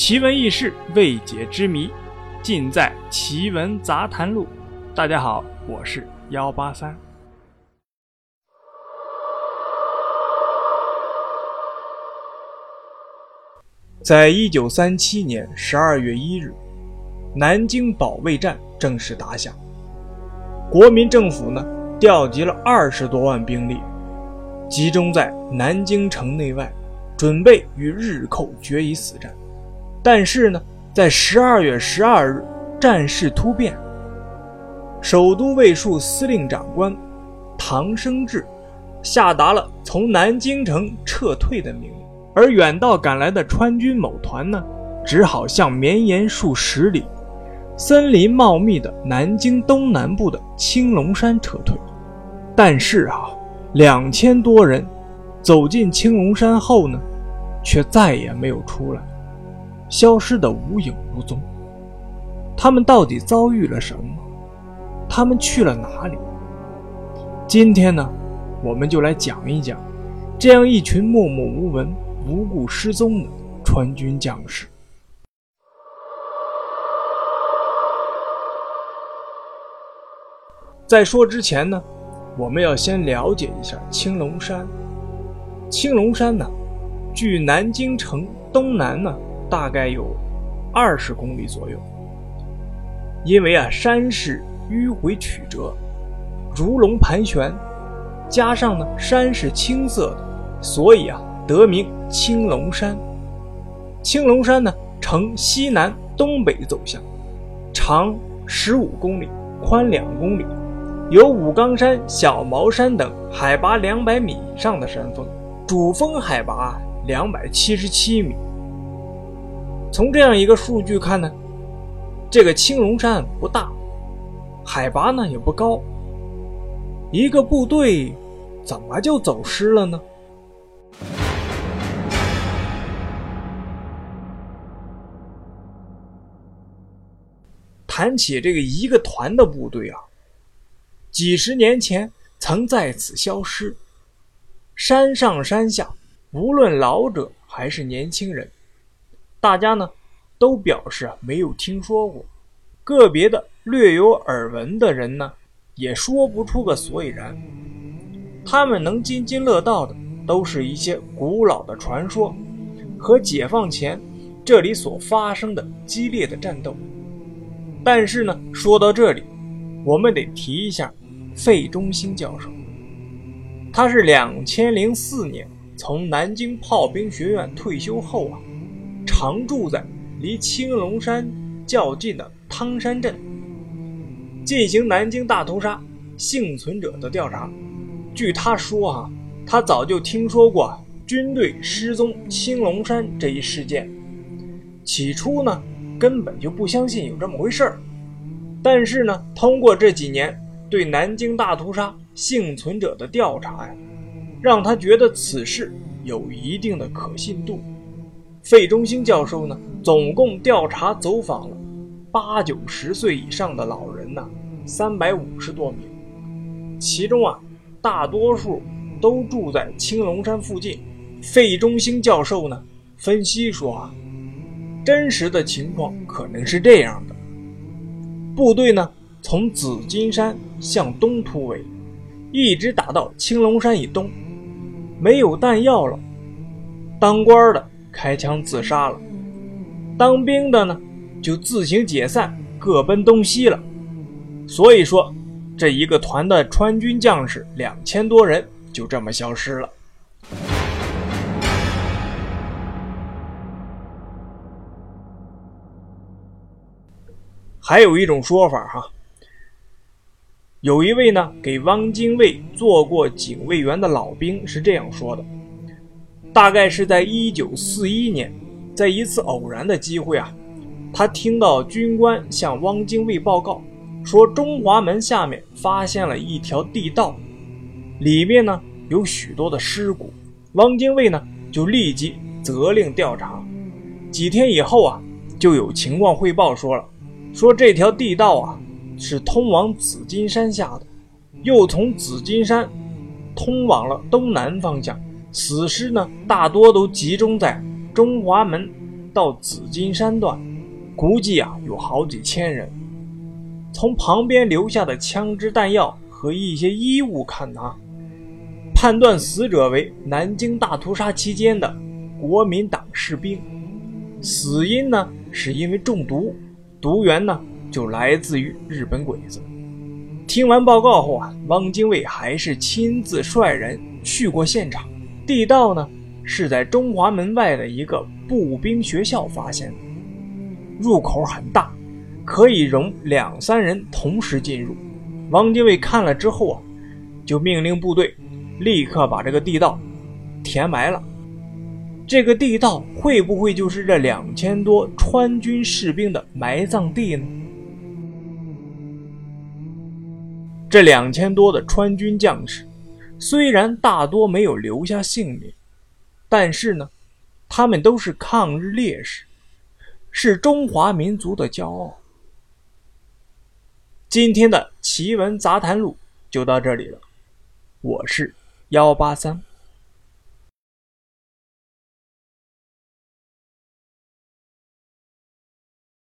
奇闻异事、未解之谜，尽在《奇闻杂谈录》。大家好，我是幺八三。在一九三七年十二月一日，南京保卫战正式打响。国民政府呢，调集了二十多万兵力，集中在南京城内外，准备与日寇决一死战。但是呢，在十二月十二日，战事突变，首都卫戍司令长官唐生智下达了从南京城撤退的命令。而远道赶来的川军某团呢，只好向绵延数十里、森林茂密的南京东南部的青龙山撤退。但是啊，两千多人走进青龙山后呢，却再也没有出来，消失得无影无踪。他们到底遭遇了什么？他们去了哪里？今天呢，我们就来讲一讲这样一群默默无闻。无故失踪的川军将士。在说之前呢，我们要先了解一下青龙山。青龙山呢，距南京城东南呢，大概有二十公里左右。因为啊，山势迂回曲折，如龙盘旋，加上呢，山是青色的，所以啊。得名青龙山。青龙山呢，呈西南东北走向，长十五公里，宽两公里，有武冈山、小茅山等海拔两百米以上的山峰，主峰海拔两百七十七米。从这样一个数据看呢，这个青龙山不大，海拔呢也不高，一个部队怎么就走失了呢？谈起这个一个团的部队啊，几十年前曾在此消失。山上山下，无论老者还是年轻人，大家呢都表示没有听说过。个别的略有耳闻的人呢，也说不出个所以然。他们能津津乐道的，都是一些古老的传说和解放前这里所发生的激烈的战斗。但是呢，说到这里，我们得提一下费中兴教授。他是两千零四年从南京炮兵学院退休后啊，常住在离青龙山较近的汤山镇，进行南京大屠杀幸存者的调查。据他说啊，他早就听说过军队失踪青龙山这一事件。起初呢。根本就不相信有这么回事儿，但是呢，通过这几年对南京大屠杀幸存者的调查呀，让他觉得此事有一定的可信度。费中兴教授呢，总共调查走访了八九十岁以上的老人呢，三百五十多名，其中啊，大多数都住在青龙山附近。费中兴教授呢，分析说啊。真实的情况可能是这样的：部队呢从紫金山向东突围，一直打到青龙山以东，没有弹药了，当官的开枪自杀了，当兵的呢就自行解散，各奔东西了。所以说，这一个团的川军将士两千多人就这么消失了。还有一种说法哈，有一位呢给汪精卫做过警卫员的老兵是这样说的：大概是在一九四一年，在一次偶然的机会啊，他听到军官向汪精卫报告说，中华门下面发现了一条地道，里面呢有许多的尸骨。汪精卫呢就立即责令调查。几天以后啊，就有情况汇报说了。说这条地道啊，是通往紫金山下的，又从紫金山通往了东南方向。死尸呢，大多都集中在中华门到紫金山段，估计啊有好几千人。从旁边留下的枪支弹药和一些衣物看啊，判断死者为南京大屠杀期间的国民党士兵，死因呢是因为中毒，毒源呢就来自于日本鬼子。听完报告后啊，汪精卫还是亲自率人去过现场。地道呢是在中华门外的一个步兵学校发现的，入口很大，可以容两三人同时进入。汪精卫看了之后啊，就命令部队立刻把这个地道填埋了。这个地道会不会就是这两千多川军士兵的埋葬地呢？这两千多的川军将士，虽然大多没有留下姓名，但是呢，他们都是抗日烈士，是中华民族的骄傲。今天的奇闻杂谈录就到这里了，我是幺八三。